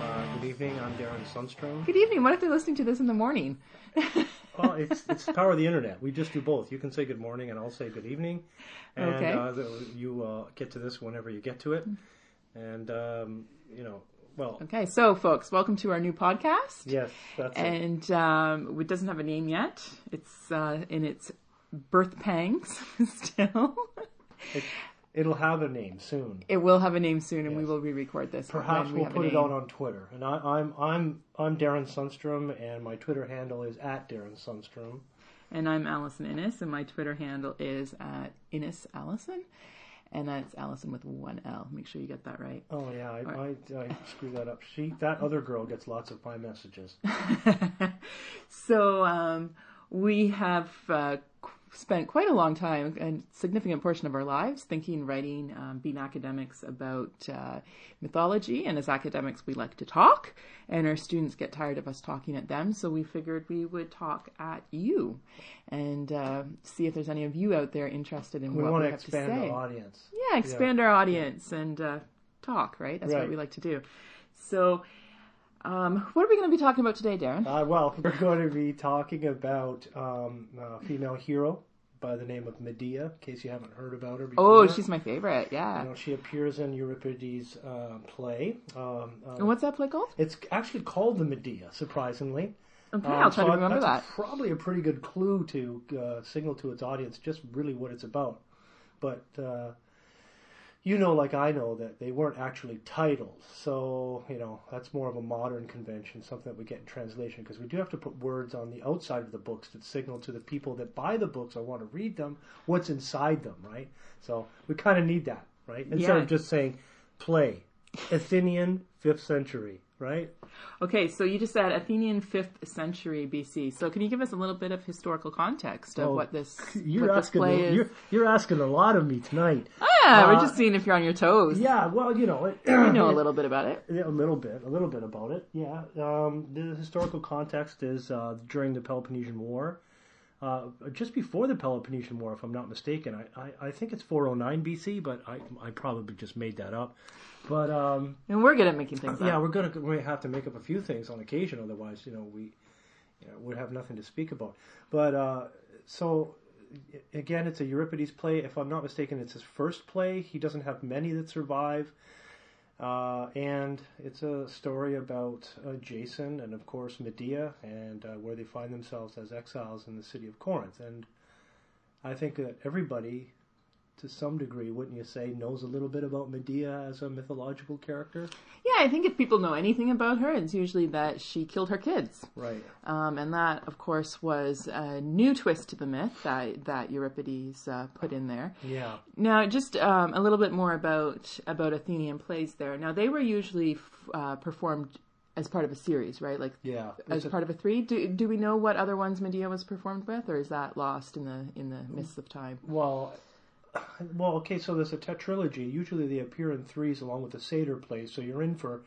Uh, good evening. I'm Darren Sundstrom. Good evening. What if they're listening to this in the morning? Well, it's it's the power of the internet. We just do both. You can say good morning, and I'll say good evening, and Okay. uh, you uh, get to this whenever you get to it. And um, you know, well, Okay, so folks, welcome to our new podcast. yes, that's it. And um, it doesn't have a name yet. It's uh, in its birth pangs still. it. It'll have a name soon. It will have a name soon, and we will re-record this. Perhaps we we'll have put it out on Twitter. And I, I'm I'm I'm Darren Sundstrom, and my Twitter handle is at Darren Sundstrom. And I'm Allison Innes, and my Twitter handle is at Innes Allison, and that's Allison with one L. Make sure you get that right. Oh yeah, I, I, I screwed that up. She that other girl gets lots of my messages. so um, we have uh, spent quite a long time, and significant portion of our lives, thinking, writing, um, being academics about uh, mythology. And as academics, we like to talk, and our students get tired of us talking at them. So we figured we would talk at you and uh, see if there's any of you out there interested in We what want we to have to expand say. our audience. Yeah, expand our audience and uh, talk. Right, that's Right. what we like to do. So. Um, what are we going to be talking about today, Darren? Uh, well, we're going to be talking about um, a female hero by the name of Medea, in case you haven't heard about her before. Oh, she's my favorite. Yeah. You know, she appears in Euripides' uh, play. Um, uh, And what's that play called? it's actually called the Medea, surprisingly. Okay, Um, I'll try so to remember that. probably a pretty good clue to uh, signal to its audience just really what it's about. But uh, you know, like I know, that they weren't actually titles. So you know, that's more of a modern convention, something that we get in translation, because we do have to put words on the outside of the books that signal to the people that buy the books or want to read them what's inside them, right? So we kind of need that, right? Instead Yeah. of just saying play, Athenian, fifth century, right? Okay, so you just said Athenian 5th century BC. So can you give us a little bit of historical context of Oh, what this, You're what this asking, play a- is? you're, you're asking a lot of me tonight. we're uh, just seeing if you're on your toes. Yeah, well, you know, it, You know a little bit about it. Yeah, a little bit, a little bit about it. Yeah, um, the historical context is uh, during the Peloponnesian War, uh, just before the Peloponnesian War, if I'm not mistaken. I, I, I think it's 409 BC, but I, I probably just made that up. But um, And we're good at making things yeah, up. we're gonna we have to make up a few things on occasion, otherwise, you know, we you know, would have nothing to speak about. But uh, so again, it's a Euripides play. If I'm not mistaken, it's his first play. He doesn't have many that survive. Uh, and it's a story about uh, Jason and, of course, Medea, and uh, where they find themselves as exiles in the city of Corinth. And I think that everybody, to some degree, wouldn't you say, knows a little bit about Medea as a mythological character? Yeah, I think if people know anything about her, it's usually that she killed her kids. Right. Um, and that, of course, was a new twist to the myth that, that Euripides uh, put in there. Yeah. Now, just um, a little bit more about about Athenian plays there. Now, they were usually f- uh, performed as part of a series, right? Like Yeah. as a- part of a three. Do do we know what other ones Medea was performed with, or is that lost in the in the mists of time? Well, well, okay. So there's a tetralogy. Usually they appear in threes along with the satyr plays. So you're in for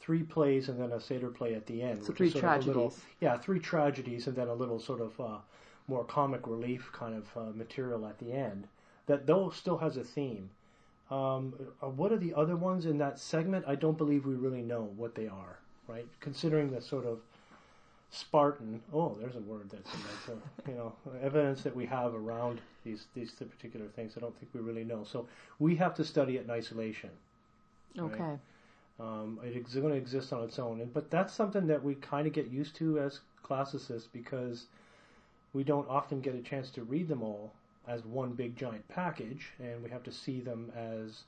three plays and then a satyr play at the end. So three is sort of a little- tragedies. yeah, three tragedies and then a little sort of uh, more comic relief kind of uh, material at the end. That though still has a theme. Um, uh, what are the other ones in that segment? I don't believe we really know what they are. Right, considering the sort of Spartan. Oh, there's a word that's, that's a, you know evidence that we have around these these particular things. I don't think we really know. So we have to study it in isolation. Right. Okay. Um, it's going to exist on its own, and, but that's something that we kind of get used to as classicists because we don't often get a chance to read them all as one big giant package, and we have to see them as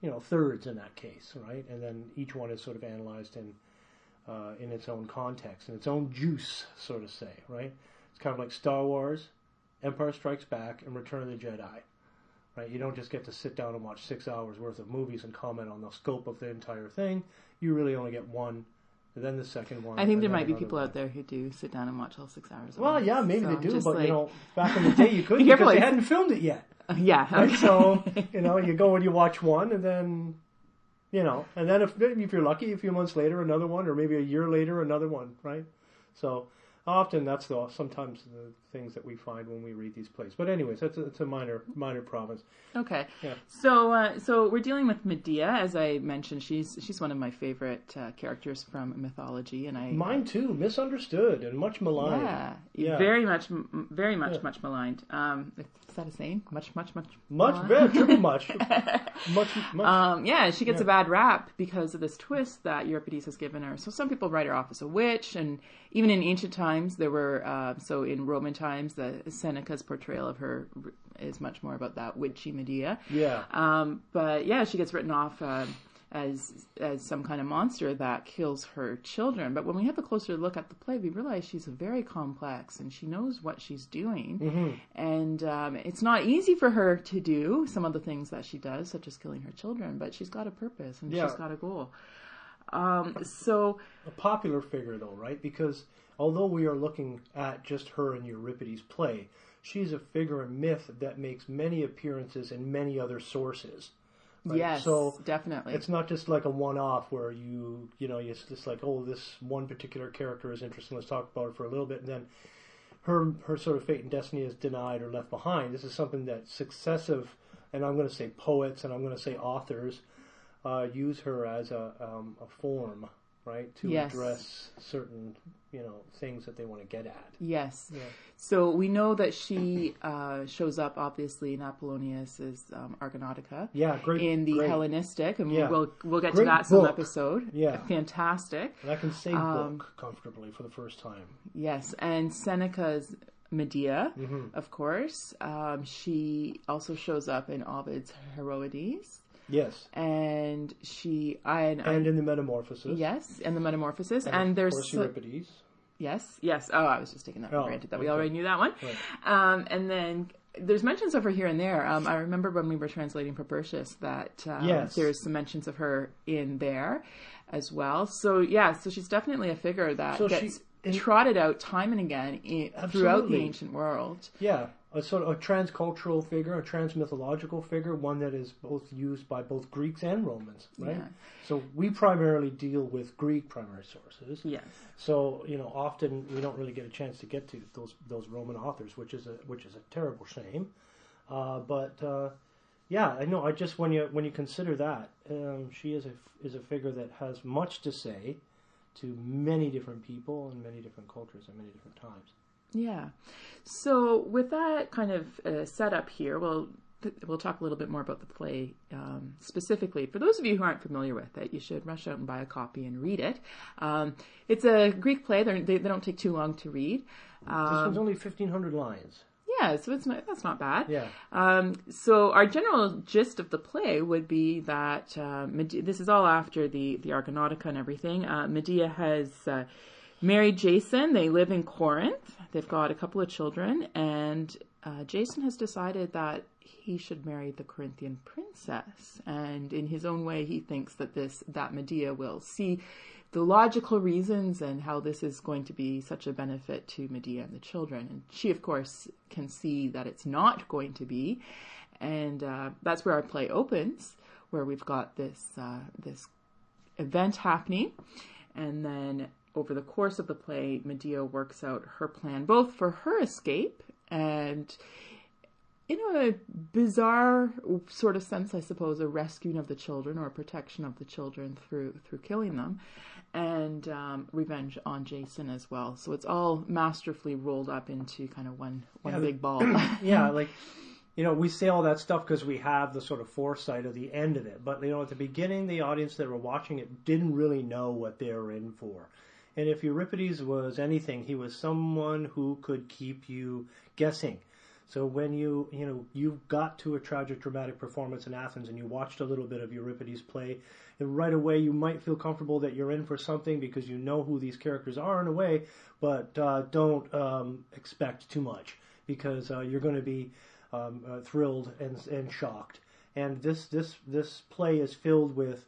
you know thirds in that case, right? And then each one is sort of analyzed in uh, in its own context, in its own juice, so to say, right? It's kind of like Star Wars, Empire Strikes Back, and Return of the Jedi, right? You don't just get to sit down and watch six hours worth of movies and comment on the scope of the entire thing. You really only get one, and then the second one. I think there might be people one. out there who do sit down and watch all six hours. Well, yeah, maybe So they do, but like- you know, back in the day you couldn't because they hadn't filmed it yet. yeah. Right? So you know, you go and you watch one, and then You know, and then if if you're lucky, a few months later, another one, or maybe a year later, another one, right? So often that's the sometimes the things that we find when we read these plays. But anyways, that's a, it's a minor minor province. Okay. Yeah. So, uh, so we're dealing with Medea, as I mentioned. She's she's one of my favorite uh, characters from mythology, and I Mine too, misunderstood and much maligned. yeah, Yeah. very much, very much, Yeah. much maligned. Um, is that a saying? Much, much, much, Much, maligned? very triple much, much, much. Um, yeah, she gets a bad rap because of this twist that Euripides has given her. So some people write her off as a witch, and even in ancient times, there were uh, so in Roman times, the Seneca's portrayal of her is much more about that witchy Medea. yeah, Um, but yeah, she gets written off uh, as as some kind of monster that kills her children. But when we have a closer look at the play, we realize she's very complex and she knows what she's doing. Mm-hmm. And um, it's not easy for her to do some of the things that she does, such as killing her children. But she's got a purpose and Yeah. she's got a goal. Um, so a popular figure though, right? Because although we are looking at just her in Euripides' play, she's a figure in myth that makes many appearances in many other sources. right? yes, so definitely. it's not just like a one-off where you you know it's just like oh this one particular character is interesting let's talk about it for a little bit and then her her sort of fate and destiny is denied or left behind this is something that successive and i'm going to say poets and i'm going to say authors uh, use her as a um, a form right to Yes. address certain you know things that they want to get at Yes. Yeah. So we know that she uh, shows up obviously in Apollonius's um, Argonautica yeah great in the great. Hellenistic, and Yeah. we'll we'll get Great to that some episode. Yeah. fantastic. and i can say Um, book comfortably for the first time Yes, and Seneca's Medea, Mm-hmm. of course. Um, she also shows up in Ovid's Heroides, yes and she and, and in the metamorphosis yes, and the Metamorphosis, and, of there's so- Euripides Yes, yes. Oh, I was just taking that for Oh, granted that we already knew that one. Right. Um, and then there's mentions of her here and there. Um, I remember when we were translating Propertius that um, Yes. there's some mentions of her in there as well. So yeah, so she's definitely a figure that So she- gets in- trotted out time and again in, throughout the ancient world. Yeah, a sort of a transcultural figure, a transmythological figure, one that is both used by both Greeks and Romans, right? Yeah. So we primarily deal with Greek primary sources. Yes. So you know, often we don't really get a chance to get to those those Roman authors, which is a which is a terrible shame. Uh, but uh, yeah, I know. I just when you when you consider that, um, she is a is a figure that has much to say to many different people and many different cultures at many different times. Yeah. So with that kind of uh, setup here, we'll we'll talk a little bit more about the play um, specifically. For those of you who aren't familiar with it, you should rush out and buy a copy and read it. Um, it's a Greek play; They're, they they don't take too long to read. This Um, one's only fifteen hundred lines. yeah, so it's not, that's not bad. Yeah. Um, so our general gist of the play would be that uh, Medea, this is all after the the Argonautica and everything. Uh, Medea has uh, married Jason. They live in Corinth. They've got a couple of children, and uh, Jason has decided that he should marry the Corinthian princess. And in his own way, he thinks that this that Medea will see the logical reasons and how this is going to be such a benefit to Medea and the children. And she, of course, can see that it's not going to be, and uh, that's where our play opens, where we've got this uh, this event happening, and then over the course of the play, Medea works out her plan both for her escape and in a bizarre sort of sense, I suppose, a rescuing of the children or protection of the children through through killing them, and um, revenge on Jason as well. So it's all masterfully rolled up into kind of one one Yeah, big ball. yeah, like you know, we say all that stuff because we have the sort of foresight of the end of it. But you know, at the beginning, the audience that were watching it didn't really know what they were in for. And if Euripides was anything, he was someone who could keep you guessing. So when you you know you got to a tragic dramatic performance in Athens and you watched a little bit of Euripides play, and right away you might feel comfortable that you're in for something because you know who these characters are in a way, but uh, don't um, expect too much because uh, you're going to be um, uh, thrilled and and shocked. And this this this play is filled with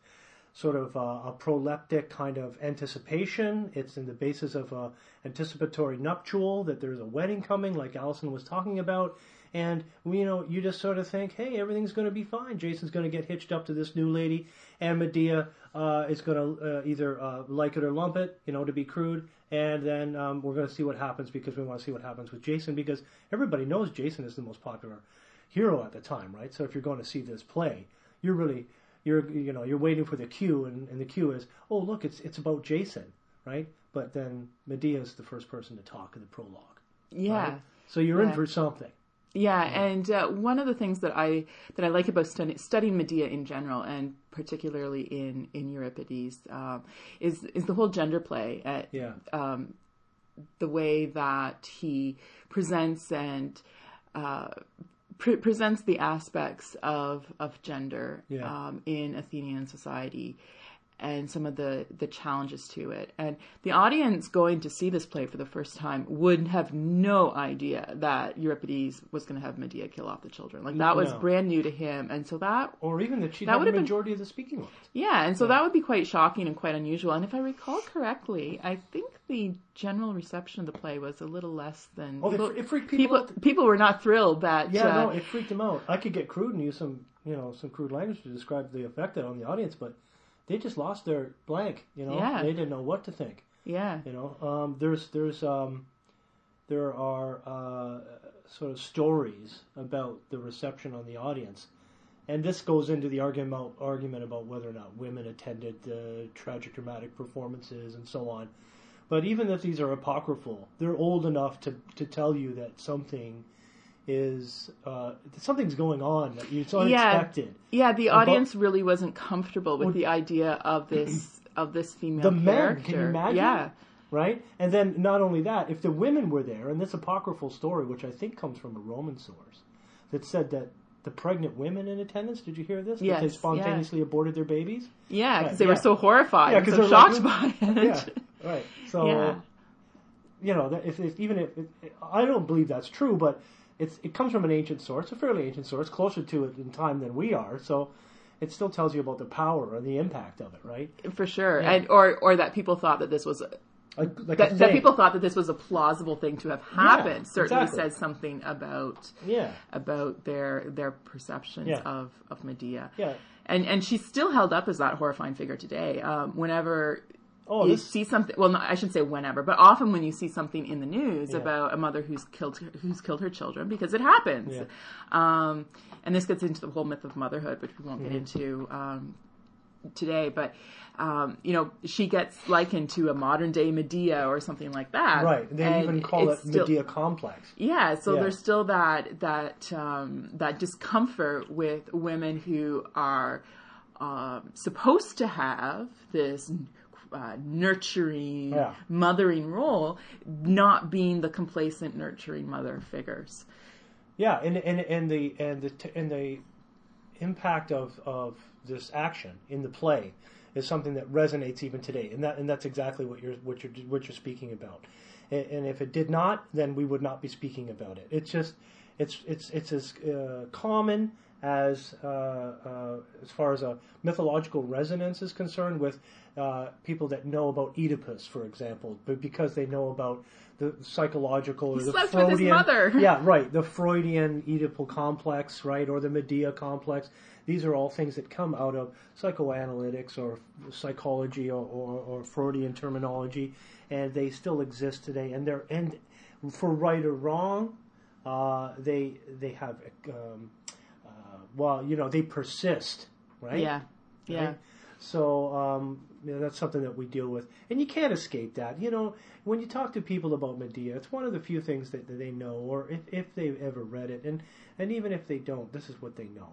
sort of uh, a proleptic kind of anticipation. It's in the basis of a anticipatory nuptial that there's a wedding coming, like Allison was talking about, And you know, you just sort of think, hey, everything's going to be fine. Jason's going to get hitched up to this new lady, and Medea uh, is going to uh, either uh, like it or lump it, you know, to be crude. And then um, we're going to see what happens because we want to see what happens with Jason because everybody knows Jason is the most popular hero at the time, right? So if you're going to see this play, you're really you're you know you're waiting for the cue, and, and the cue is, oh look, it's it's about Jason, right? But then Medea is the first person to talk in the prologue. Yeah. Right? So you're in for something. Yeah, and uh, one of the things that I that I like about study, studying Medea in general, and particularly in in Euripides, um, is is the whole gender play. At, Yeah. um, the way that he presents and uh, pre- presents the aspects of of gender Yeah. um, in Athenian society and some of the the challenges to it and the audience going to see this play for the first time would have no idea that Euripides was going to have Medea kill off the children like that was No. brand new to him and so that Or even that she'd That have would've been- majority of the speaking lines. yeah, and so that would be quite shocking and quite unusual. And if I recall correctly, I think the general reception of the play was a little less than Oh, it people. it freaked people people, out. people were not thrilled that. Yeah, uh, no, it freaked them out. I could get crude and use some, you know, some crude language to describe the effect that on the audience, but they just lost their blank. You know, Yeah. they didn't know what to think. yeah, You know, um, there's there's um, there are uh, sort of stories about the reception on the audience, and this goes into the argument argument about whether or not women attended the tragic dramatic performances and so on. But even if these are apocryphal, they're old enough to to tell you that something is uh, something's going on that you, it's Yeah. unexpected. yeah. The About- audience really wasn't comfortable with Well, the idea of this of this female The men, can you imagine? Yeah, right? And then not only that, if the women were there, and this apocryphal story, which I think comes from a Roman source, that said that the pregnant women in attendance, did you hear this? Yes, that they spontaneously aborted their babies? yeah, because Right, they yeah. were so horrified, Yeah, so they're like, shocked by it. Yeah, right. So, Yeah. you know, if, if even if I don't believe that's true, but it's it comes from an ancient source, a fairly ancient source, closer to it in time than we are. So, it still tells you about the power or the impact of it, right? For sure, Yeah. and or or that people thought that this was Like, like a that, that people thought that this was a plausible thing to have happened certainly exactly. says something about yeah, about their their perceptions Yeah. of of Medea. yeah. And and she's still held up as that horrifying figure today. Um, whenever Oh, you this see something, well, no, I shouldn't say whenever, but often when you see something in the news Yeah. about a mother who's killed who's killed her children, because it happens. Yeah. Um, and this gets into the whole myth of motherhood, which we won't Mm-hmm. get into um, today. But um, you know, she gets likened to a modern day Medea or something like that. right. They And even call it still- Medea complex. yeah, so Yeah. there's still that that um, that discomfort with women who are um, supposed to have this uh, nurturing, Yeah. mothering role, not being the complacent, nurturing mother figures. Yeah, and and and the and the and the impact of of this action in the play is something that resonates even today, and that and that's exactly what you're what you're what you're speaking about. And, and if it did not, then we would not be speaking about it. It's just it's it's it's as uh, common as uh, uh, as far as a mythological resonance is concerned with uh, people that know about Oedipus, for example, but because they know about the psychological or He the slept with his Freudian, mother. yeah, right, the Freudian Oedipal complex, right, or the Medea complex. These are all things that come out of psychoanalytics or psychology or, or, or Freudian terminology, and they still exist today. And they're and for right or wrong, uh, they they have um, well, you know, they persist, right? Yeah, yeah. Right? So um, you know, that's something that we deal with, and you can't escape that. You know, when you talk to people about Medea, it's one of the few things that, that they know, or if, if they've ever read it, and and even if they don't, this is what they know,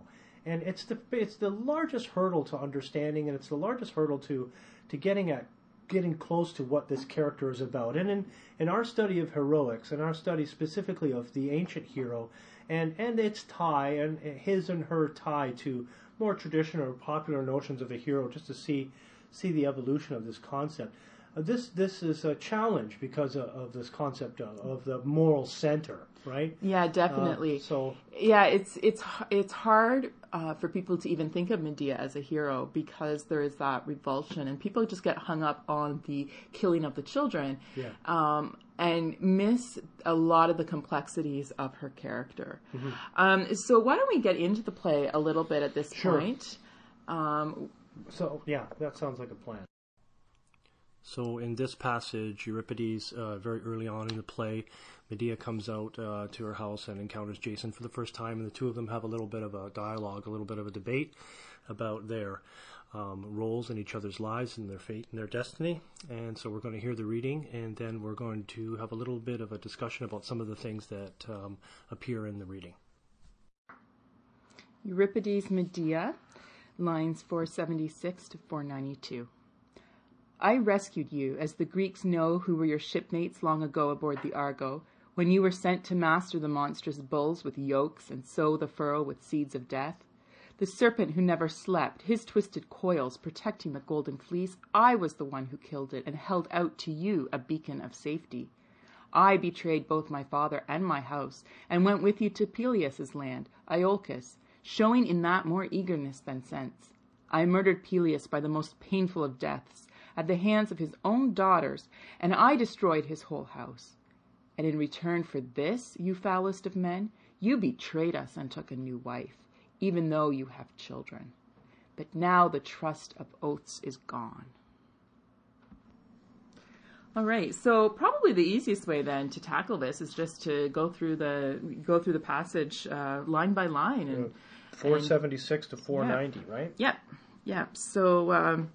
and it's the it's the largest hurdle to understanding, and it's the largest hurdle to to getting at getting close to what this character is about. And in in our study of heroics, and our study specifically of the ancient hero, and and its tie and his and her tie to more traditional or popular notions of a hero, just to see see the evolution of this concept. Uh, this this is a challenge because of, of this concept of, of the moral center, right? Yeah, definitely. Uh, so yeah, it's it's it's hard uh, for people to even think of Medea as a hero because there is that revulsion, and people just get hung up on the killing of the children, Yeah. um, and miss a lot of the complexities of her character. Um, so why don't we get into the play a little bit at this Sure. point? Um, so yeah, that sounds like a plan. So in this passage, Euripides, uh, very early on in the play, Medea comes out uh, to her house and encounters Jason for the first time, and the two of them have a little bit of a dialogue, a little bit of a debate about their um, roles in each other's lives and their fate and their destiny. And so we're going to hear the reading, and then we're going to have a little bit of a discussion about some of the things that um, appear in the reading. Euripides Medea, lines 476 to 492. I rescued you, as the Greeks know who were your shipmates long ago aboard the Argo, when you were sent to master the monstrous bulls with yokes and sow the furrow with seeds of death. The serpent who never slept, his twisted coils protecting the golden fleece, I was the one who killed it and held out to you a beacon of safety. I betrayed both my father and my house, and went with you to Pelias's land, Iolcus, showing in that more eagerness than sense. I murdered Pelias by the most painful of deaths, at the hands of his own daughters, and I destroyed his whole house. And in return for this, you foulest of men, you betrayed us and took a new wife, even though you have children. But now the trust of oaths is gone. All right, so probably the easiest way then to tackle this is just to go through the go through the passage uh, line by line and 476 to 490, right? Yep, yep. So um,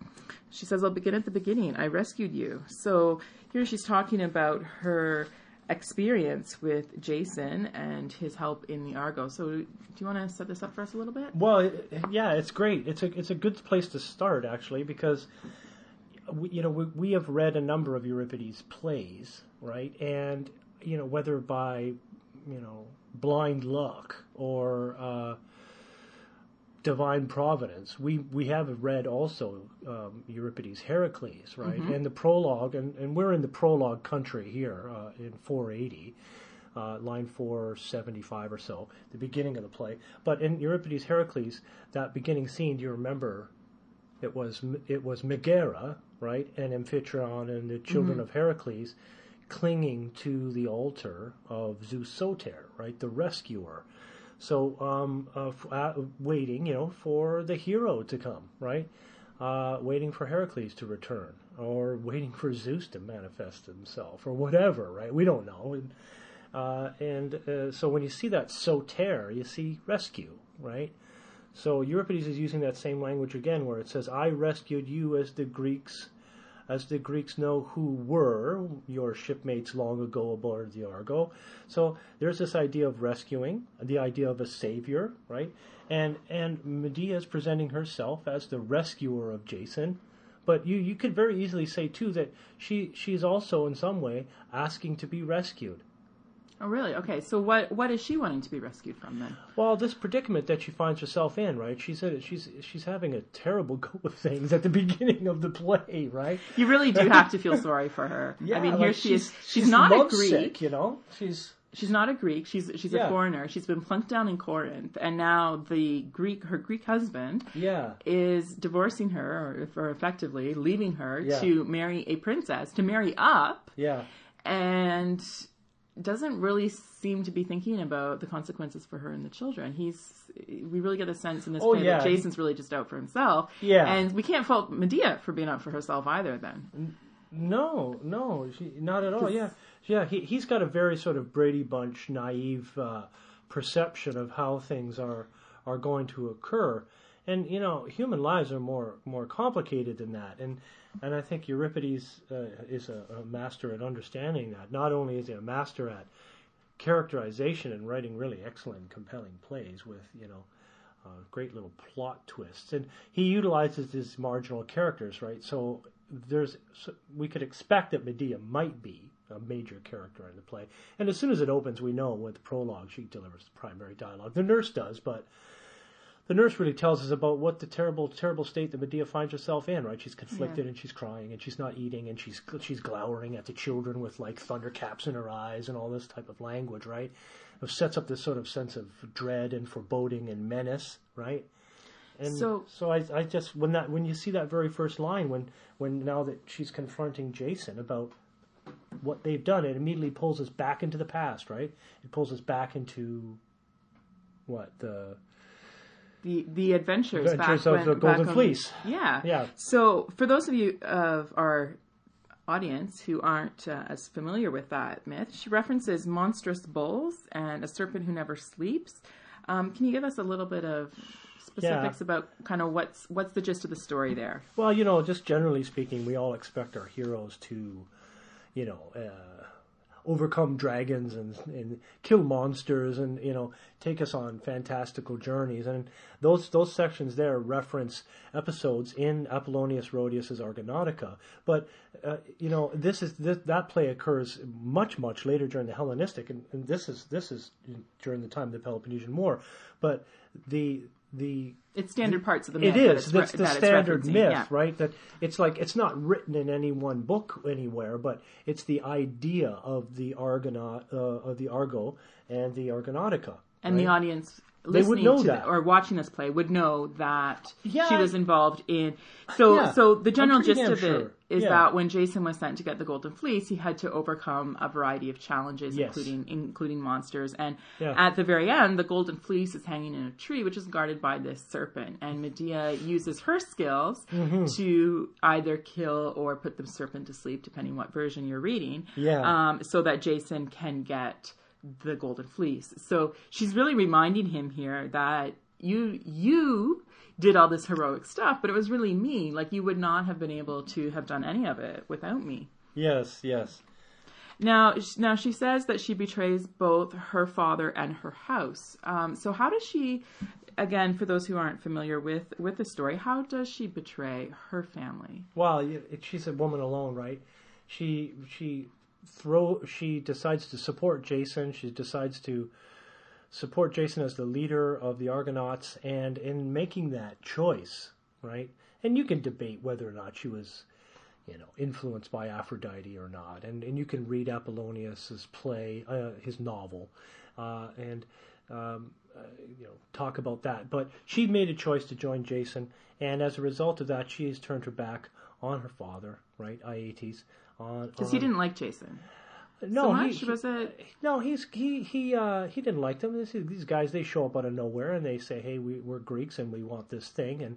she says, I'll begin at the beginning. I rescued you. So here she's talking about her experience with Jason and his help in the Argo. So do you want to set this up for us a little bit? Well, yeah, it's great. It's a it's a good place to start actually because we, you know we, we have read a number of Euripides plays, right? And you know whether by you know blind luck or uh, divine providence, we we have read also um, Euripides Heracles, right? And the prologue, and, and we're in the prologue country here uh, in 480 uh, line 475 or so, the beginning of the play. But in Euripides Heracles, that beginning scene, do you remember? It was it was Megara, right, and Amphitryon and the children of Heracles clinging to the altar of Zeus Soter, right, the rescuer. So um, uh, f- uh, waiting, you know, for the hero to come, right? Uh, waiting for Heracles to return, or waiting for Zeus to manifest himself, or whatever, right? We don't know. And, uh, and uh, so when you see that soter, you see rescue, right? So Euripides is using that same language again, where it says, "I rescued you as the Greeks, as the Greeks know who were your shipmates long ago aboard the Argo." So there's this idea of rescuing, the idea of a savior, right? And and Medea is presenting herself as the rescuer of Jason. But you, you could very easily say too that she she's also in some way asking to be rescued. Oh, really? Okay. So what what is she wanting to be rescued from then? Well, this predicament that she finds herself in, right? She said she's she's having a terrible go of things at the beginning of the play, right? You really do have to feel sorry for her. Yeah, I mean, here like she is. she's, She's, not a Greek. you know. She's She's not a Greek. She's she's Yeah. a foreigner. She's been plunked down in Corinth, and now the Greek her Greek husband yeah, is divorcing her, or, or effectively leaving her Yeah. to marry a princess, to marry up, yeah, and doesn't really seem to be thinking about the consequences for her and the children. He's we really get a sense in this Oh, play yeah. that Jason's really just out for himself. Yeah. and we can't fault Medea for being out for herself either. Then No, no, she, not at all. Yeah, yeah. He he's got a very sort of Brady Bunch naive uh, perception of how things are are going to occur, and you know, human lives are more more complicated than that. And and I think Euripides uh, is a, a master at understanding that. Not only is he a master at characterization and writing really excellent, compelling plays with you know uh, great little plot twists, and he utilizes his marginal characters, right? So there's so we could expect that Medea might be a major character in the play, and as soon as it opens, we know with the prologue she delivers the primary dialogue. The nurse does, but the nurse really tells us about what the terrible, terrible state that Medea finds herself in. Right, she's conflicted Yeah. and she's crying and she's not eating and she's she's glowering at the children with like thunder caps in her eyes and all this type of language. Right, it sets up this sort of sense of dread and foreboding and menace. Right. And So- so I, I just when that when you see that very first line when when now that she's confronting Jason about what they've done, it immediately pulls us back into the past, right? It pulls us back into what the The the adventures, Adventures back of when, the Golden when- Fleece. Yeah. Yeah. So for those of you of our audience who aren't uh, as familiar with that myth, she references monstrous bulls and a serpent who never sleeps. Um, can you give us a little bit of specifics about kind of what's what's the gist of the story there? Well, you know, just generally speaking, we all expect our heroes to, you know, uh, overcome dragons and and kill monsters and you know take us on fantastical journeys. And those those sections there reference episodes in Apollonius Rhodius's Argonautica. But uh, you know, this is this, that play occurs much much later during the Hellenistic, and, and this is this is during the time of the Peloponnesian War. But the the It's standard parts of the myth. it is. it's That's the that standard myth, yeah. right? That it's like it's not written in any one book anywhere, but it's the idea of the Argonaut, uh, of the Argo and the Argonautica. And the audience They would listening know to that. The, or watching this play would know that Yeah, she was involved in. So, Yeah, so the general gist of sure. it is Yeah. that when Jason was sent to get the Golden Fleece, he had to overcome a variety of challenges, Yes. including including monsters. And at the very end, the Golden Fleece is hanging in a tree, which is guarded by this serpent. And Medea uses her skills Mm-hmm. to either kill or put the serpent to sleep, depending what version you're reading. Yeah. Um, so that Jason can get the golden fleece. So she's really reminding him here that you you did all this heroic stuff, but it was really me. Like you would not have been able to have done any of it without me. Yes, yes. Now, now she says that she betrays both her father and her house. Um, so how does she? Again, for those who aren't familiar with with the story, how does she betray her family? Well, she's a woman alone, right? She she throw she decides to support Jason. She decides to support Jason as the leader of the Argonauts, and in making that choice, right? And you can debate whether or not she was, you know, influenced by Aphrodite or not, and and you can read Apollonius's play, uh, his novel, uh, and um, uh, you know talk about that. But she made a choice to join Jason, and as a result of that, she has turned her back on her father, right, Aeetes. On Because he didn't like Jason. no, so he- much he, was it? no, he's he he uh, he didn't like them. This, these guys they show up out of nowhere and they say, "Hey, we, we're Greeks and we want this thing," and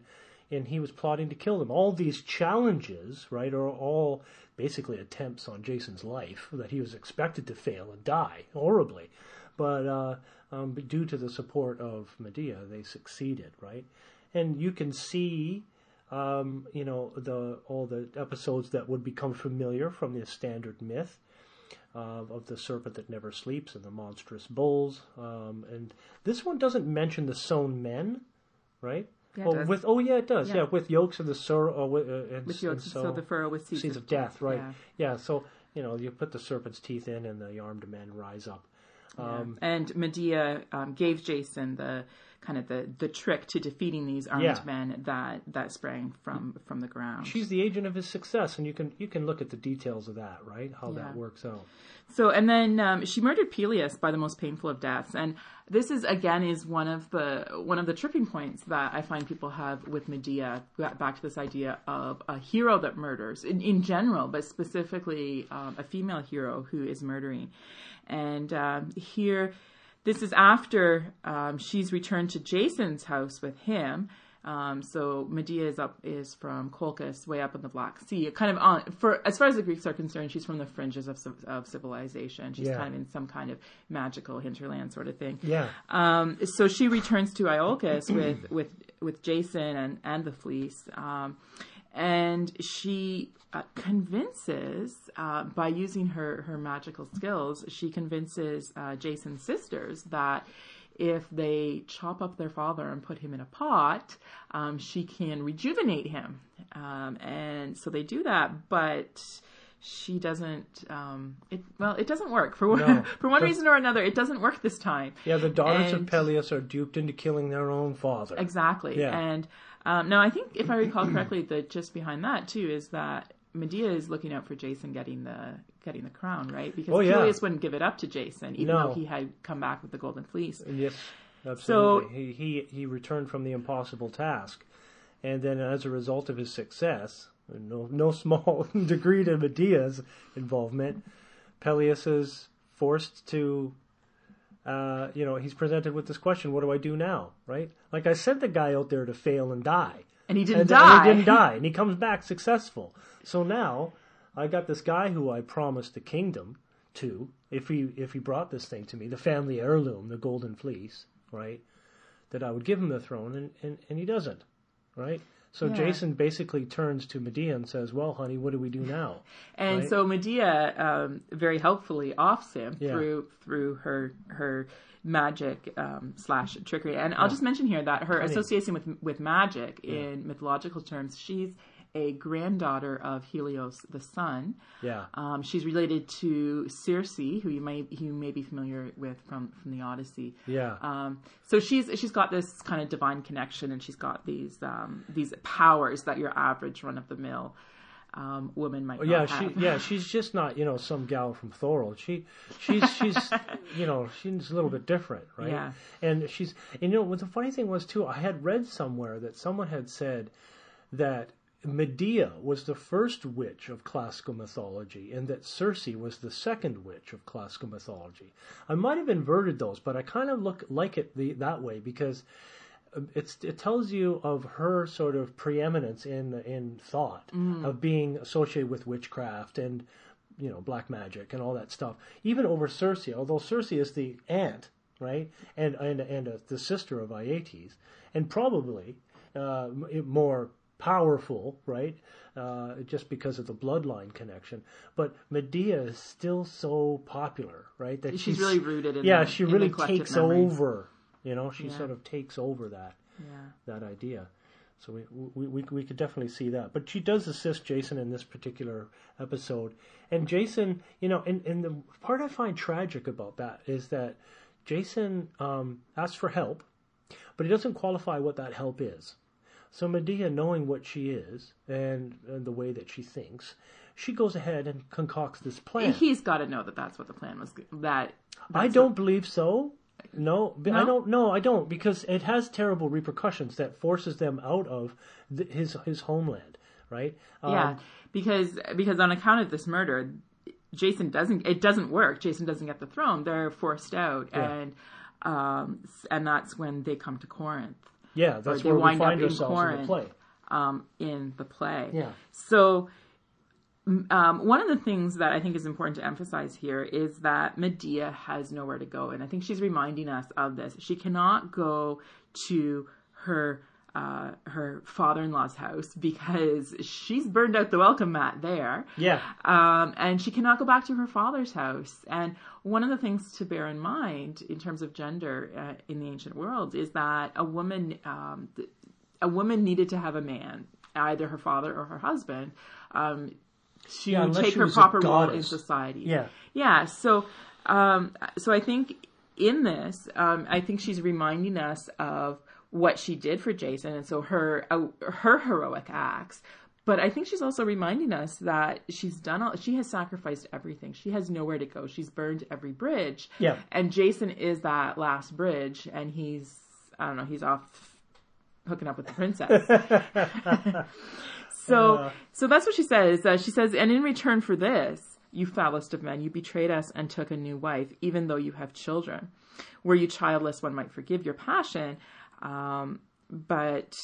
and he was plotting to kill them. All these challenges, right, are all basically attempts on Jason's life that he was expected to fail and die horribly, but uh, um, but due to the support of Medea, they succeeded, right? And you can see um, you know the all the episodes that would become familiar from the standard myth uh, of the serpent that never sleeps and the monstrous bulls. Um, and this one doesn't mention the sown men, right? Yeah, oh, with oh yeah, it does. Yeah, Yeah. with yokes of the sorrow uh, with, uh, and, With and yokes, so, the furrow with seeds, seeds of death, right? Yeah. Yeah. So you know you put the serpent's teeth in, and the armed men rise up. Um, and Medea um, gave Jason the kind of the, the trick to defeating these armed Yeah. men that that sprang from from the ground. She's the agent of his success, and you can you can look at the details of that, right? How Yeah. that works out. So, and then um, she murdered Pelias by the most painful of deaths, and this is again is one of the one of the tripping points that I find people have with Medea. Back to this idea of a hero that murders in, in general, but specifically um, a female hero who is murdering. And um, here, this is after um, she's returned to Jason's house with him. Um, so Medea is up is from Colchis, way up in the Black Sea, kind of on for as far as the Greeks are concerned, she's from the fringes of of civilization. She's Yeah. kind of in some kind of magical hinterland sort of thing. Yeah. Um, so she returns to Iolcus with with with Jason and and the fleece, um, and she uh, convinces uh, by using her her magical skills, she convinces uh, Jason's sisters that. If they chop up their father and put him in a pot, um, she can rejuvenate him. Um, and so they do that, but she doesn't. Um, it well, it doesn't work for No. for one reason or another. It doesn't work this time. Yeah, the daughters And- of Pelias are duped into killing their own father. Exactly. Yeah. And um, now I think, if I recall correctly, the just behind that too is that Medea is looking out for Jason getting the getting the crown, right? Because Oh, yeah. Pelias wouldn't give it up to Jason, even No. though he had come back with the golden fleece. Yes, absolutely. So he, he he returned from the impossible task, and then as a result of his success, no no small degree to Medea's involvement, Pelias is forced to. Uh, you know, he's presented with this question: What do I do now? Right? Like I sent the guy out there to fail and die, And he didn't and, die. and he didn't die, and he comes back successful. So now I got this guy who I promised the kingdom to if he if he brought this thing to me, the family heirloom, the golden fleece, right? That I would give him the throne, and and, and he doesn't, right? So Yeah. Jason basically turns to Medea and says, "Well, honey, what do we do now?" And Right. so Medea um, very helpfully offs him Yeah. through through her her magic um, slash trickery. And I'll just mention here that her Cunning. association with with magic in mythological terms, she's a granddaughter of Helios the sun. Yeah, Um, she's related to Circe, who you may who you may be familiar with from from the Odyssey. yeah, Um, so she's she's got this kind of divine connection, and she's got these um, these powers that your average run of the mill um, woman might. Yeah. not She have. yeah, she's just not you know some gal from Thorold. She she's she's you know she's a little bit different, right? Yeah. And she's and you know what the funny thing was too. I had read somewhere that someone had said that Medea was the first witch of classical mythology, and that Circe was the second witch of classical mythology. I might have inverted those, but I kind of look like it the, that way because um, it's it tells you of her sort of preeminence in in thought of being associated with witchcraft and you know black magic and all that stuff even over Circe although Circe is the aunt right and and and uh, the sister of Aeetes and probably uh, more powerful right uh, just because of the bloodline connection but Medea is still so popular right that She's really rooted in yeah the- she really takes memory. over you know she Yeah. sort of takes over that Yeah. that idea. So we, we, we, we could definitely see that. But she does assist Jason in this particular episode. And Jason, you know, and, and the part I find tragic about that is that Jason um, asks for help, but he doesn't qualify what that help is. So Medea, knowing what she is and, and the way that she thinks, she goes ahead and concocts this plan. He's got to know that that's what the plan was. That I don't believe so. No, b- I No? don't. No, I don't because it has terrible repercussions that forces them out of th- his his homeland. Right? Um, yeah, because because on account of this murder, Jason doesn't. It doesn't work. Jason doesn't get the throne. They're forced out, Yeah. and um, and that's when they come to Corinth. Yeah, that's where we find in ourselves in the play. um, in the play. Yeah. So, um, one of the things that I think is important to emphasize here is that Medea has nowhere to go, and I think she's reminding us of this. She cannot go to her. Uh, her father-in-law's house because she's burned out the welcome mat there Yeah, um, and she cannot go back to her father's house. And one of the things to bear in mind in terms of gender uh, in the ancient world is that a woman, um, a woman needed to have a man, either her father or her husband, um, to Yeah, take her proper role in society. Yeah. yeah. So, um, so I think in this, um, I think she's reminding us of what she did for Jason, and so her uh, her heroic acts. But I think she's also reminding us that she's done all. She has sacrificed everything. She has nowhere to go. She's burned every bridge. Yeah. And Jason is that last bridge, and he's I don't know. He's off hooking up with the princess. so so that's what she says. Uh, she says, and in return for this, you foulest of men, you betrayed us and took a new wife, even though you have children. Were you childless, one might forgive your passion, um, but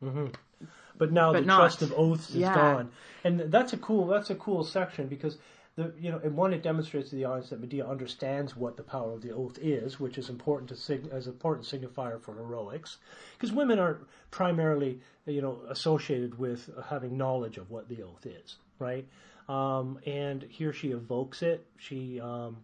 but now But the not. trust of oaths is Yeah. gone, and that's a cool. That's a cool section because. The, you know, and one, it demonstrates to the audience that Medea understands what the power of the oath is, which is important to sig- as an important signifier for heroics, because women aren't primarily, you know, associated with having knowledge of what the oath is, right? Um, and here she evokes it. She, um,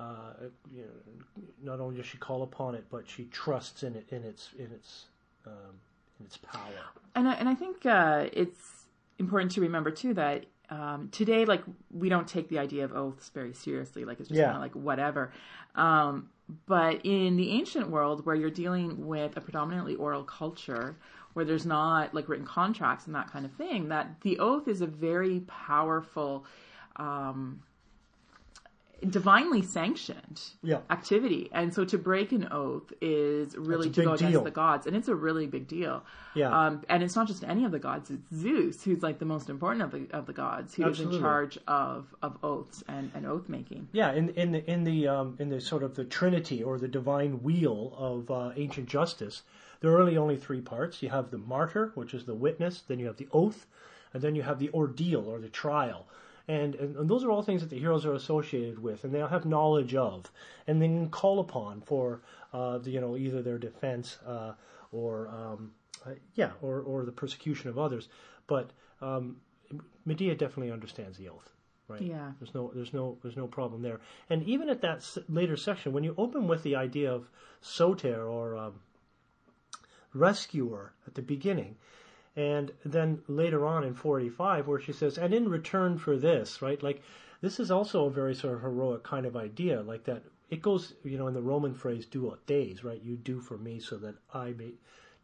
uh, you know, not only does she call upon it, but she trusts in it in its in its um, in its power. and I, and I think uh, it's important to remember too that um, today, like we don't take the idea of oaths very seriously. Like it's just Yeah. kind of like whatever. Um, but in the ancient world, where you're dealing with a predominantly oral culture, where there's not like written contracts and that kind of thing, that the oath is a very powerful, um, divinely sanctioned Yeah. activity. And so to break an oath is really to go against deal. the gods, and it's a really big deal. Yeah. Um, and it's not just any of the gods; it's Zeus, who's like the most important of the of the gods, who is Absolutely. in charge of of oaths and, and oath making. Yeah, in in the in the um, in the sort of the trinity or the divine wheel of uh, ancient justice, there are really only three parts. You have the martyr, which is the witness. Then you have the oath, and then you have the ordeal or the trial. And, and, and those are all things that the heroes are associated with, and they'll have knowledge of, and they can call upon for, uh, the, you know, either their defense uh, or, um, uh, yeah, or, or the persecution of others. But um, Medea definitely understands the oath, right? Yeah. There's no, there's no, there's no problem there. And even at that s- later section, when you open with the idea of soter or um, rescuer at the beginning, and then later on in 485, where she says, "And in return for this, right? Like this is also a very sort of heroic kind of idea, like that. It goes, you know, in the Roman phrase "do ut des," right? You do for me so that I may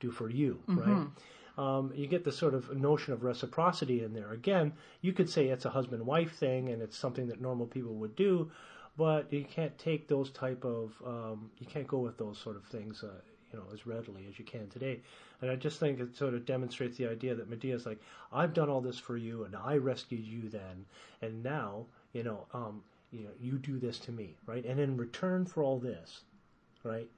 do for you, right? um, you get this sort of notion of reciprocity in there. Again, you could say it's a husband-wife thing, and it's something that normal people would do, but you can't take those type of um, you can't go with those sort of things, uh, you know, as readily as you can today. And I just think it sort of demonstrates the idea that Medea's like, I've done all this for you, and I rescued you then, and now, you know, um, you know, you do this to me, right? And in return for all this, right,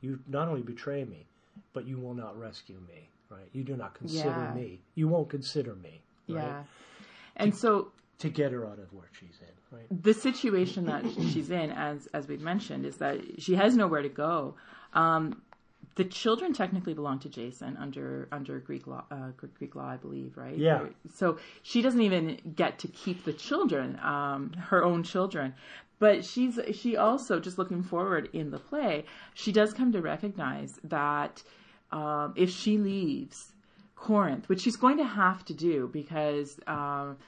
you not only betray me, but you will not rescue me, right? You do not consider Yeah. me. You won't consider me, right? Yeah. And so To get her out of where she's in, right? the situation that she's in, as as we've mentioned, is that she has nowhere to go. Um, the children technically belong to Jason under under Greek law, uh, Greek law, I believe, right? Yeah. So she doesn't even get to keep the children, um, her own children. But she's she also just looking forward in the play. She does come to recognize that um, if she leaves Corinth, which she's going to have to do because um,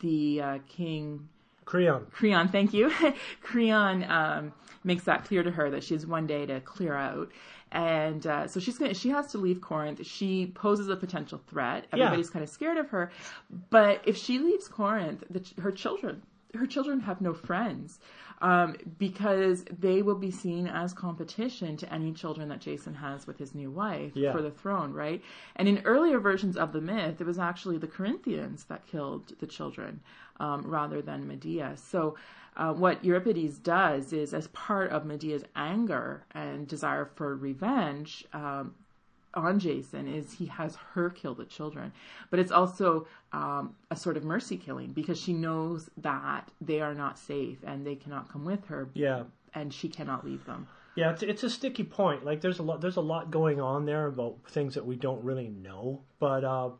the uh, king Creon. Creon, thank you. Creon um, makes that clear to her that she has one day to clear out, and uh, so she's gonna, she has to leave Corinth. She poses a potential threat. Everybody's kind of scared of her, but if she leaves Corinth, the, her children her children have no friends um, because they will be seen as competition to any children that Jason has with his new wife Yeah. for the throne, right? And in earlier versions of the myth, it was actually the Corinthians that killed the children um, rather than Medea. So, uh, what Euripides does is, as part of Medea's anger and desire for revenge, um, on Jason is he has her kill the children, but it's also um, a sort of mercy killing because she knows that they are not safe and they cannot come with her, Yeah. and she cannot leave them. Yeah, it's, it's a sticky point. Like there's a lot there's a lot going on there about things that we don't really know, but uh,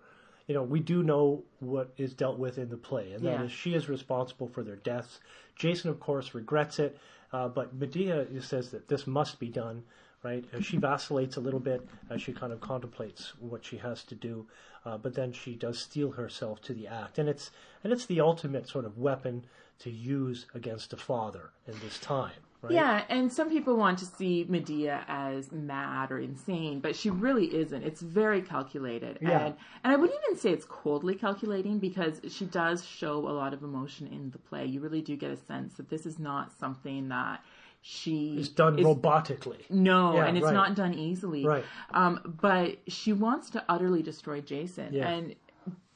you know we do know what is dealt with in the play, and that Yeah. is she is responsible for their deaths. Jason, of course, regrets it, uh, but Medea says that this must be done. Right, Uh, she vacillates a little bit as she kind of contemplates what she has to do, uh, but then she does steel herself to the act, and it's and it's the ultimate sort of weapon to use against a father in this time. Right? Yeah, and some people want to see Medea as mad or insane, but she really isn't. It's very calculated. Yeah. And and I wouldn't even say it's coldly calculating because she does show a lot of emotion in the play. You really do get a sense that this is not something that she It's done is- robotically. No, Yeah, and it's right. not done easily. Right. Um, but she wants to utterly destroy Jason. Yeah. And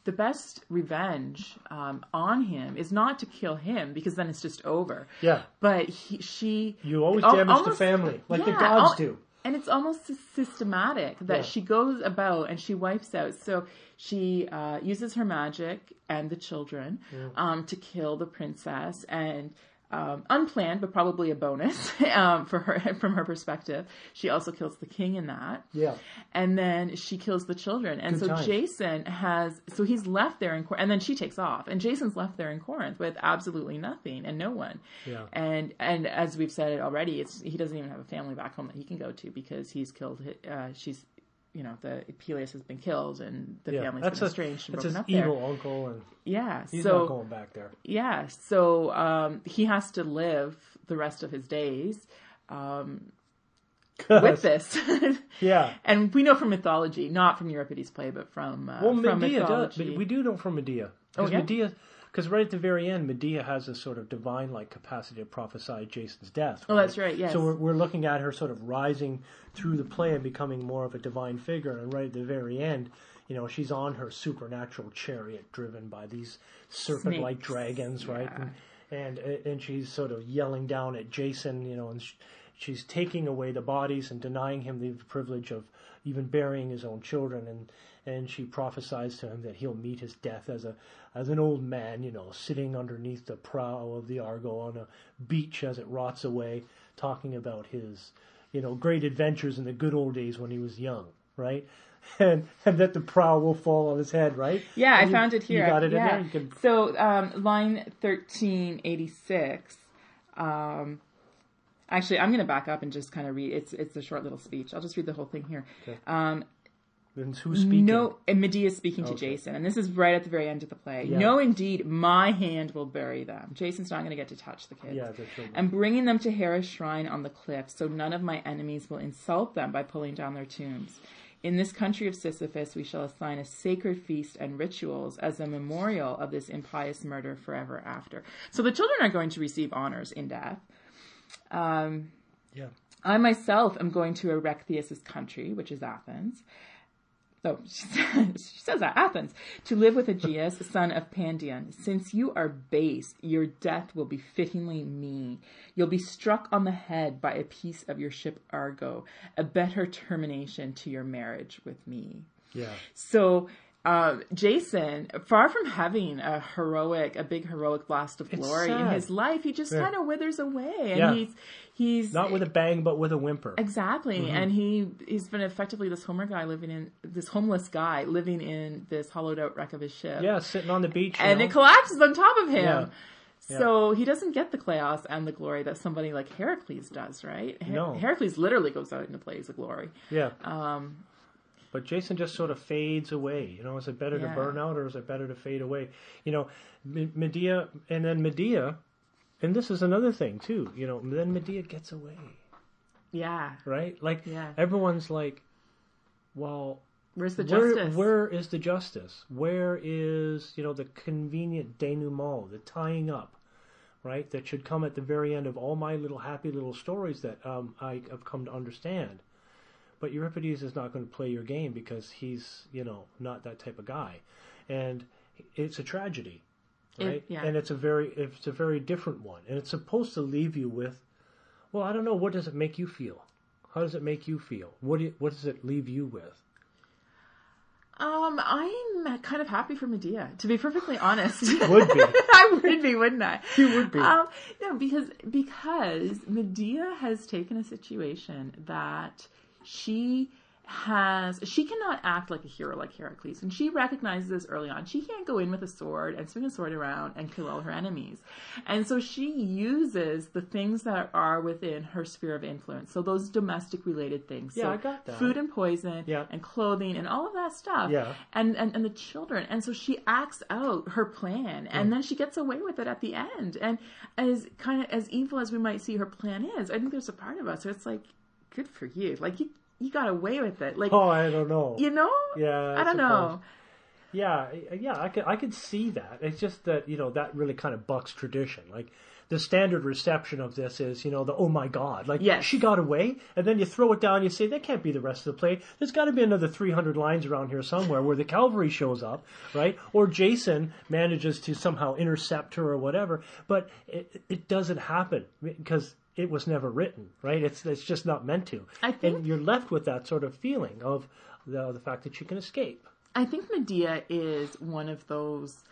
the best revenge um, on him is not to kill him because then it's just over. Yeah. But he, she. You always al- damage the family, like the Yeah, gods al- do. And it's almost systematic that she goes about and she wipes out. So she uh, uses her magic and the children um, to kill the princess and. Um, unplanned, but probably a bonus um, for her from her perspective. She also kills the king in that, Yeah. and then she kills the children. And Good so times. Jason has, so he's left there in Corinth, and then she takes off, and Jason's left there in Corinth with absolutely nothing and no one. Yeah. And and as we've said it already, it's he doesn't even have a family back home that he can go to because he's killed. Uh, she's you know the Pelias has been killed and the Yeah, family's that's been a- estranged and That's his up there. evil uncle, and Yeah, he's so not going back there. yeah, so um, he has to live the rest of his days um, with this. Yeah. and we know from mythology, not from Euripides' play, but from uh, Well, from Medea does. mythology. We do know from Medea. Oh, yeah? Medea, because right at the very end, Medea has a sort of divine-like capacity to prophesy Jason's death. Oh, that's right, yes. So we're, we're looking at her sort of rising through the play and becoming more of a divine figure. And right at the very end, you know, she's on her supernatural chariot, driven by these serpent-like Snakes, dragons, right? yeah. And, and and she's sort of yelling down at Jason, you know, and sh- she's taking away the bodies and denying him the privilege of even burying his own children. And and she prophesies to him that he'll meet his death as a as an old man, you know, sitting underneath the prow of the Argo on a beach as it rots away, talking about his, you know, great adventures in the good old days when he was young, right? And and that the prow will fall on his head, right? Yeah, I you- found it here. You got it yeah. in there. Can So um, line thirteen eighty six. Um, actually, I'm going to back up and just kind of read. It's it's a short little speech. I'll just read the whole thing here. Um, and who's speaking? no, and Medea speaking to Okay. Jason, and this is right at the very end of the play. Yeah. No, indeed, my hand will bury them. Jason's not going to get to touch the kids. Yeah, and bringing them to Hera's shrine on the cliff, so none of my enemies will insult them by pulling down their tombs. In this country of Sisyphus, we shall assign a sacred feast and rituals as a memorial of this impious murder forever after. So the children are going to receive honors in death. Um, yeah. I myself am going to erect Erechtheus' country, which is Athens. Oh, she says, she says that, Athens, to live with Aegeus, son of Pandion. Since you are base, your death will be fittingly me. You'll be struck on the head by a piece of your ship Argo, a better termination to your marriage with me. Yeah. So, uh, Jason, far from having a heroic, a big heroic blast of glory in his life, he just Yeah. kind of withers away, and Yeah. he's he's Not with a bang, but with a whimper. Exactly, Mm-hmm. and he he's been effectively this homer guy living in this homeless guy living in this hollowed out wreck of his ship. Yeah, sitting on the beach. and know? it collapses on top of him. Yeah. So he doesn't get the chaos and the glory that somebody like Heracles does, right? Her- No. Heracles literally goes out into blaze of glory. Yeah. Um, But Jason just sort of fades away. You know, is it better Yeah. to burn out or is it better to fade away? You know, Medea, and then Medea, and this is another thing too. You know, then Medea gets away, yeah. right? Like Yeah. everyone's like, well, Where's the where, justice? where is the justice? Where is you know the convenient denouement, the tying up, right? That should come at the very end of all my little happy little stories that um, I have come to understand. But Euripides is not going to play your game because he's you know not that type of guy, and it's a tragedy, It- right? yeah. And it's a very it's a very different one, and it's supposed to leave you with, well, I don't know, what does it make you feel? How does it make you feel? What do you, what does it leave you with? Um, I'm kind of happy for Medea, to be perfectly honest. Would be. I would be, wouldn't I? You would be. Um, no, because because Medea has taken a situation that she has she cannot act like a hero like Heracles, and she recognizes this early on. She can't go in with a sword and swing a sword around and kill all her enemies, and so she uses the things that are within her sphere of influence. So those domestic related things, Yeah, so I got that. food and poison, Yeah. and clothing and all of that stuff, Yeah. and, and and the children and so she acts out her plan and mm. then she gets away with it at the end and as kind of as evil as we might see her plan is i think there's a part of us where it's like good for you like you you got away with it like Oh, I don't know. you know Yeah, i, don't know Yeah, yeah, I could I could see that. It's just that you know that really kind of bucks tradition. Like the standard reception of this is you know the oh my god, like Yes. she got away, and then you throw it down. You say that can't be the rest of the play. There's got to be another 300 lines around here somewhere where the cavalry shows up, right? Or Jason manages to somehow intercept her or whatever. But it, it doesn't happen because it was never written, right? It's it's just not meant to. I think- and you're left with that sort of feeling of the the fact that she can escape. I think Medea is one of those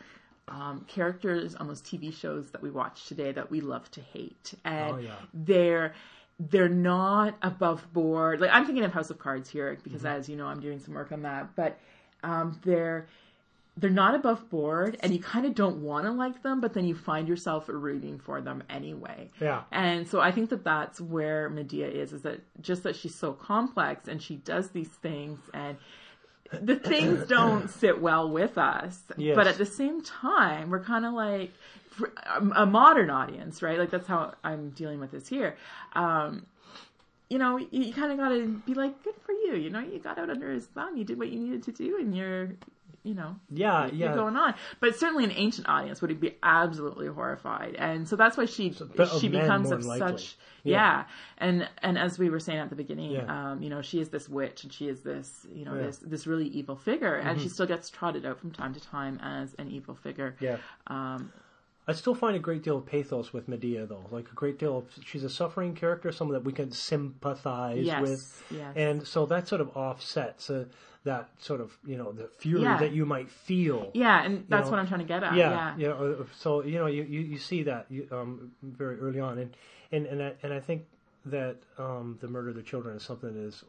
um, characters on those TV shows that we watch today that we love to hate, and Oh, yeah. they're they're not above board. Like I'm thinking of House of Cards here because, Mm-hmm. as you know, I'm doing some work on that. But um, they're they're not above board and you kind of don't want to like them, but then you find yourself rooting for them anyway. Yeah. And so I think that that's where Medea is, is that just that she's so complex and she does these things and the things don't sit well with us. Yes. But at the same time, we're kind of like a modern audience, right? Like that's how I'm dealing with this here. Um, you know, you, you kind of got to be like, good for you. You know, you got out under his thumb. You did what you needed to do, and you're, you know, Yeah, yeah. going on. But certainly, an ancient audience would be absolutely horrified, and so that's why she of she becomes of likely. such. Yeah. Yeah. and and as we were saying at the beginning, Yeah. um, you know, she is this witch, and she is this, you know, Yeah. Mm-hmm. this this really evil figure, and she still gets trotted out from time to time as an evil figure. Yeah. Um, I still find a great deal of pathos with Medea, though. Like a great deal of, she's a suffering character, someone that we can sympathize Yes, with. yes. And so that sort of offsets uh, that sort of, you know, the fury Yeah. that you might feel. yeah, and that's know, what I'm trying to get at. yeah, Yeah, yeah. uh, So you know, you, you, you see that um, very early on, and and and I, and I think that um, the murder of the children is something that is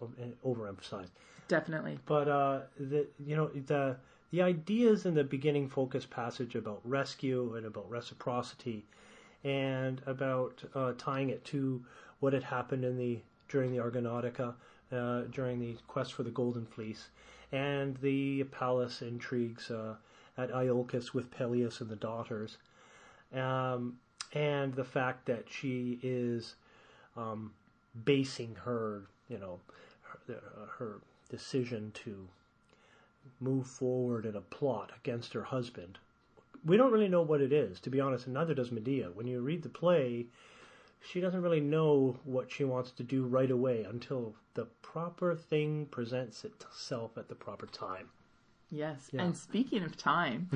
overemphasized. definitely. But uh, the you know the the ideas in the beginning focus passage about rescue and about reciprocity, and about uh, tying it to what had happened in the during the Argonautica, uh, during the quest for the Golden Fleece, and the palace intrigues uh, at Iolcus with Pelias and the daughters, um, and the fact that she is um, basing her, you know, her, her decision to move forward in a plot against her husband. We don't really know what it is, to be honest, and neither does Medea. When you read the play, she doesn't really know what she wants to do right away until the proper thing presents itself at the proper time. Yes. Yeah. And speaking of time,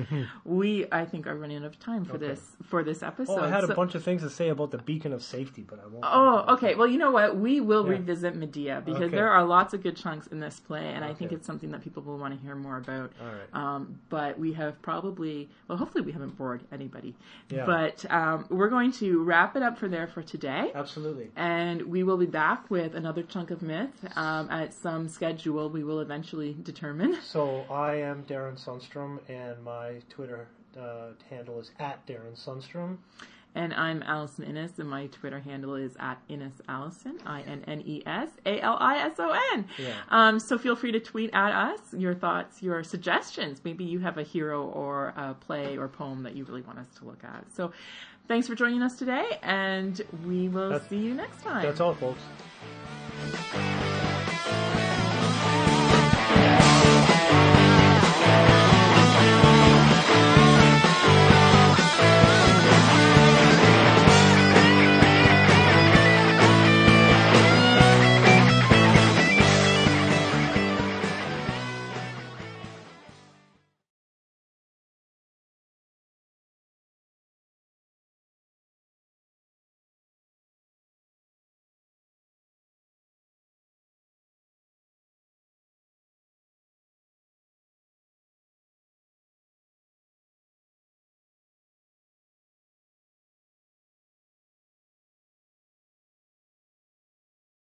we I think are running out of time for Okay. this for this episode. Oh, I had a bunch of things to say about the beacon of safety, but I won't. Oh, okay. Well, you know what? We will Yeah. revisit Medea because Okay. there are lots of good chunks in this play, and I think it's something that people will want to hear more about. All right. Um, but we have probably, well, hopefully we haven't bored anybody. Yeah. But um, we're going to wrap it up for there for today. Absolutely. And we will be back with another chunk of myth um, at some schedule we will eventually determine. So I am Darren Sunstrom, and my Twitter uh, handle is at Darren Sunstrom. And I'm Allison Innes, and my Twitter handle is at Innes Allison, I N N E S A L I S O N. Yeah. Um, so feel free to tweet at us your thoughts, your suggestions. Maybe you have a hero or a play or poem that you really want us to look at. So thanks for joining us today, and we will That's- see you next time. That's all, folks.